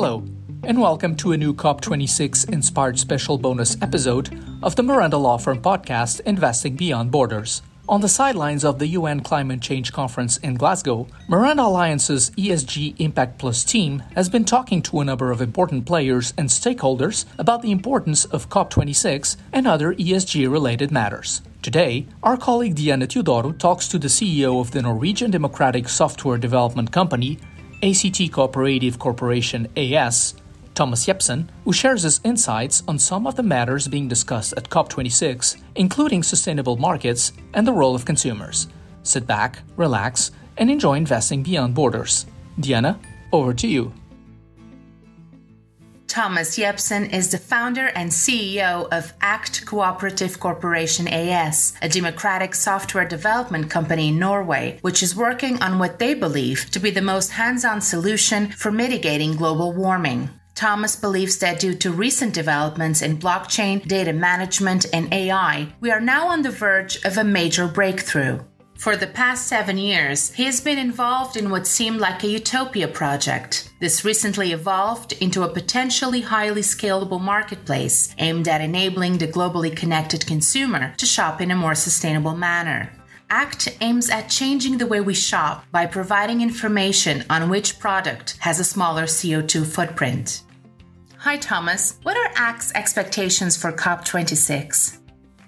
Hello, and welcome to a new COP26 inspired special bonus episode of the Miranda Law Firm podcast, Investing Beyond Borders. On the sidelines of the UN Climate Change Conference in Glasgow, Miranda Alliance's ESG Impact Plus team has been talking to a number of important players and stakeholders about the importance of COP26 and other ESG related matters. Today, our colleague Diana Teodoro talks to the CEO of the Norwegian Democratic Software Development Company, ACT Cooperative Corporation AS, Thomas Jepsen, who shares his insights on some of the matters being discussed at COP26, including sustainable markets and the role of consumers. Sit back, relax, and enjoy investing beyond borders. Diana, over to you. Thomas Jepsen is the founder and CEO of ACT Cooperative Corporation AS, a democratic software development company in Norway, which is working on what they believe to be the most hands on solution for mitigating global warming. Thomas believes that due to recent developments in blockchain, data management, and AI, we are now on the verge of a major breakthrough. For the past seven years, he has been involved in what seemed like a utopia project. This recently evolved into a potentially highly scalable marketplace aimed at enabling the globally connected consumer to shop in a more sustainable manner. ACT aims at changing the way we shop by providing information on which product has a smaller CO2 footprint. Hi, Thomas. What are ACT's expectations for COP26?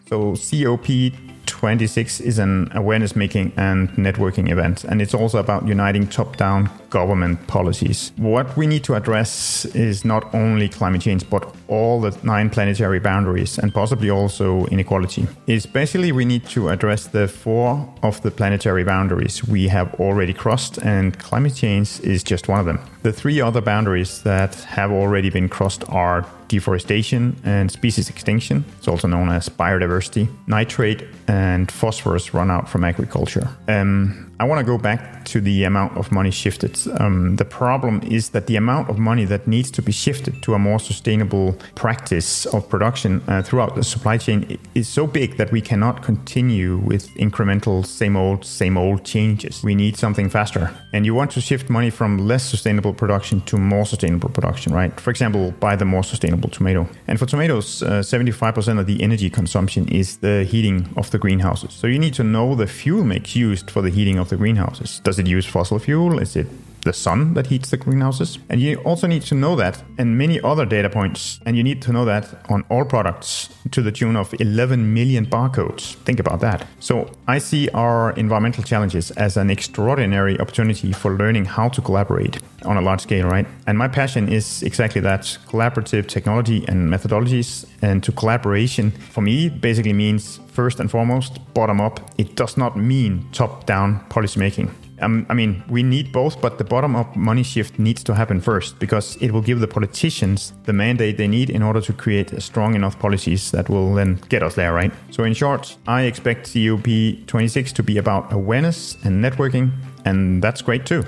So, COP 26 is an awareness making and networking event, and it's also about uniting top down government policies. What we need to address is not only climate change, but all the nine planetary boundaries and possibly also inequality. Especially, we need to address the four of the planetary boundaries we have already crossed, and climate change is just one of them. The three other boundaries that have already been crossed are deforestation and species extinction. It's also known as biodiversity, nitrate and phosphorus run out from agriculture. Um, I want to go back to the amount of money shifted. Um, the problem is that the amount of money that needs to be shifted to a more sustainable practice of production uh, throughout the supply chain is so big that we cannot continue with incremental, same old, same old changes. We need something faster. And you want to shift money from less sustainable production to more sustainable production, right? For example, buy the more sustainable tomato. And for tomatoes, uh, 75% of the energy consumption is the heating of the greenhouses. So you need to know the fuel mix used for the heating of the greenhouses. Does it use fossil fuel? Is it the sun that heats the greenhouses. And you also need to know that and many other data points. And you need to know that on all products to the tune of 11 million barcodes. Think about that. So I see our environmental challenges as an extraordinary opportunity for learning how to collaborate on a large scale, right? And my passion is exactly that collaborative technology and methodologies. And to collaboration for me basically means first and foremost bottom up. It does not mean top down policymaking. Um, I mean, we need both, but the bottom up money shift needs to happen first because it will give the politicians the mandate they need in order to create strong enough policies that will then get us there, right? So, in short, I expect COP26 to be about awareness and networking, and that's great too.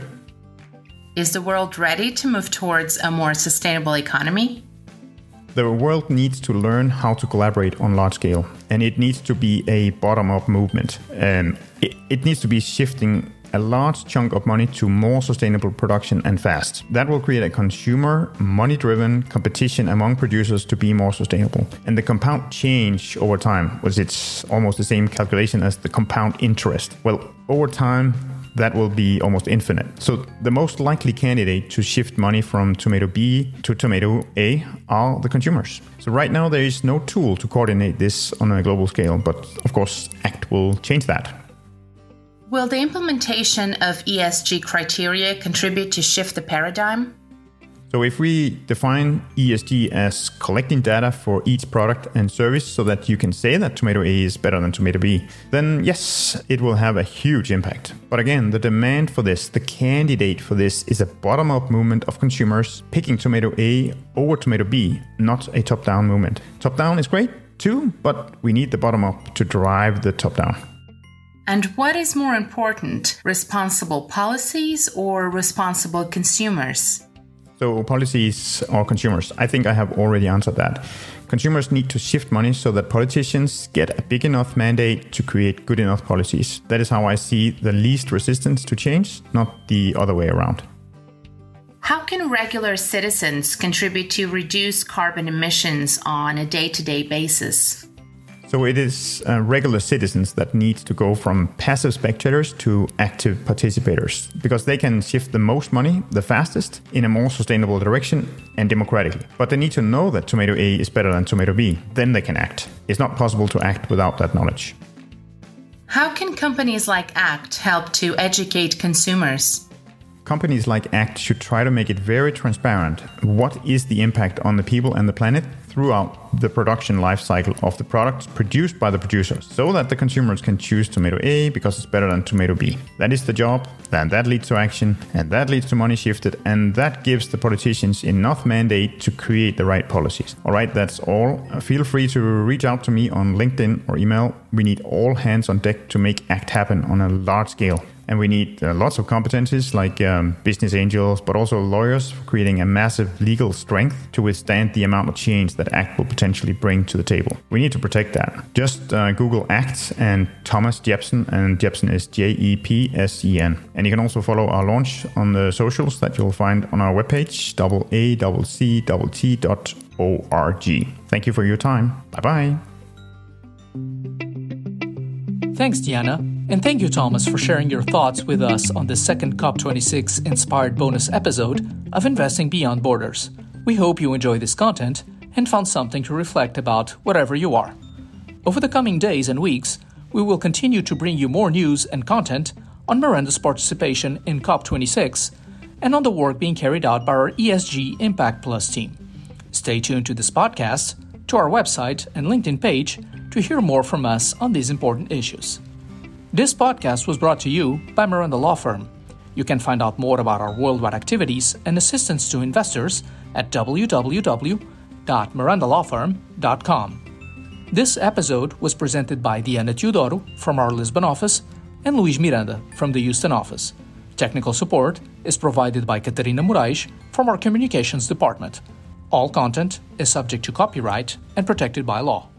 Is the world ready to move towards a more sustainable economy? The world needs to learn how to collaborate on large scale, and it needs to be a bottom up movement. Um, it, it needs to be shifting a large chunk of money to more sustainable production and fast. That will create a consumer, money driven competition among producers to be more sustainable. And the compound change over time was it's almost the same calculation as the compound interest. Well, over time, that will be almost infinite. So the most likely candidate to shift money from tomato B to tomato A are the consumers. So right now there is no tool to coordinate this on a global scale, but of course ACT will change that. Will the implementation of ESG criteria contribute to shift the paradigm? So, if we define ESG as collecting data for each product and service so that you can say that tomato A is better than tomato B, then yes, it will have a huge impact. But again, the demand for this, the candidate for this, is a bottom up movement of consumers picking tomato A over tomato B, not a top down movement. Top down is great too, but we need the bottom up to drive the top down. And what is more important, responsible policies or responsible consumers? So, policies or consumers? I think I have already answered that. Consumers need to shift money so that politicians get a big enough mandate to create good enough policies. That is how I see the least resistance to change, not the other way around. How can regular citizens contribute to reduce carbon emissions on a day to day basis? So it is uh, regular citizens that need to go from passive spectators to active participators because they can shift the most money the fastest in a more sustainable direction and democratically. But they need to know that tomato A is better than tomato B. Then they can act. It's not possible to act without that knowledge. How can companies like ACT help to educate consumers? Companies like ACT should try to make it very transparent what is the impact on the people and the planet throughout the production life cycle of the products produced by the producers so that the consumers can choose tomato A because it's better than tomato B. That is the job, then that leads to action, and that leads to money shifted, and that gives the politicians enough mandate to create the right policies. All right, that's all. Uh, feel free to reach out to me on LinkedIn or email. We need all hands on deck to make ACT happen on a large scale. And we need uh, lots of competencies like um, business angels, but also lawyers for creating a massive legal strength to withstand the amount of change that ACT will potentially bring to the table. We need to protect that. Just uh, Google ACT and Thomas Jepsen, and Jepsen is J E P S E N. And you can also follow our launch on the socials that you'll find on our webpage, A A C C T T dot org. Thank you for your time. Bye bye. Thanks, Diana. And thank you, Thomas, for sharing your thoughts with us on the second COP26 inspired bonus episode of Investing Beyond Borders. We hope you enjoy this content and found something to reflect about wherever you are. Over the coming days and weeks, we will continue to bring you more news and content on Miranda's participation in COP26 and on the work being carried out by our ESG Impact Plus team. Stay tuned to this podcast, to our website and LinkedIn page to hear more from us on these important issues. This podcast was brought to you by Miranda Law Firm. You can find out more about our worldwide activities and assistance to investors at www.mirandalawfirm.com. This episode was presented by Diana Teodoro from our Lisbon office and Luis Miranda from the Houston office. Technical support is provided by Catarina Moraes from our communications department. All content is subject to copyright and protected by law.